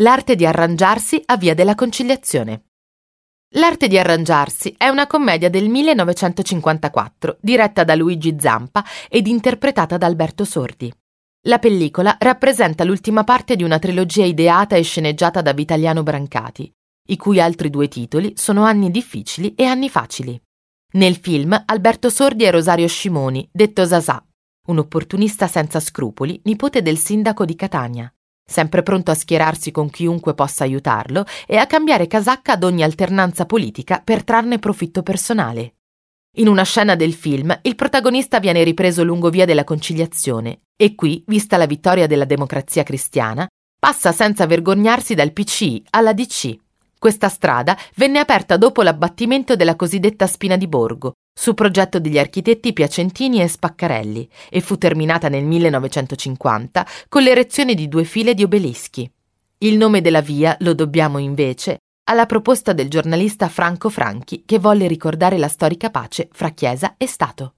L'arte di arrangiarsi a via della conciliazione. L'arte di arrangiarsi è una commedia del 1954 diretta da Luigi Zampa ed interpretata da Alberto Sordi. La pellicola rappresenta l'ultima parte di una trilogia ideata e sceneggiata da Vitaliano Brancati, i cui altri due titoli sono Anni difficili e Anni facili. Nel film Alberto Sordi è Rosario Scimoni, detto Zasà, un opportunista senza scrupoli, nipote del sindaco di Catania sempre pronto a schierarsi con chiunque possa aiutarlo e a cambiare casacca ad ogni alternanza politica per trarne profitto personale. In una scena del film, il protagonista viene ripreso lungo via della conciliazione e qui, vista la vittoria della democrazia cristiana, passa senza vergognarsi dal PCI alla DC. Questa strada venne aperta dopo l'abbattimento della cosiddetta Spina di Borgo, su progetto degli architetti Piacentini e Spaccarelli e fu terminata nel 1950 con l'erezione di due file di obelischi. Il nome della via lo dobbiamo invece alla proposta del giornalista Franco Franchi che volle ricordare la storica pace fra Chiesa e Stato.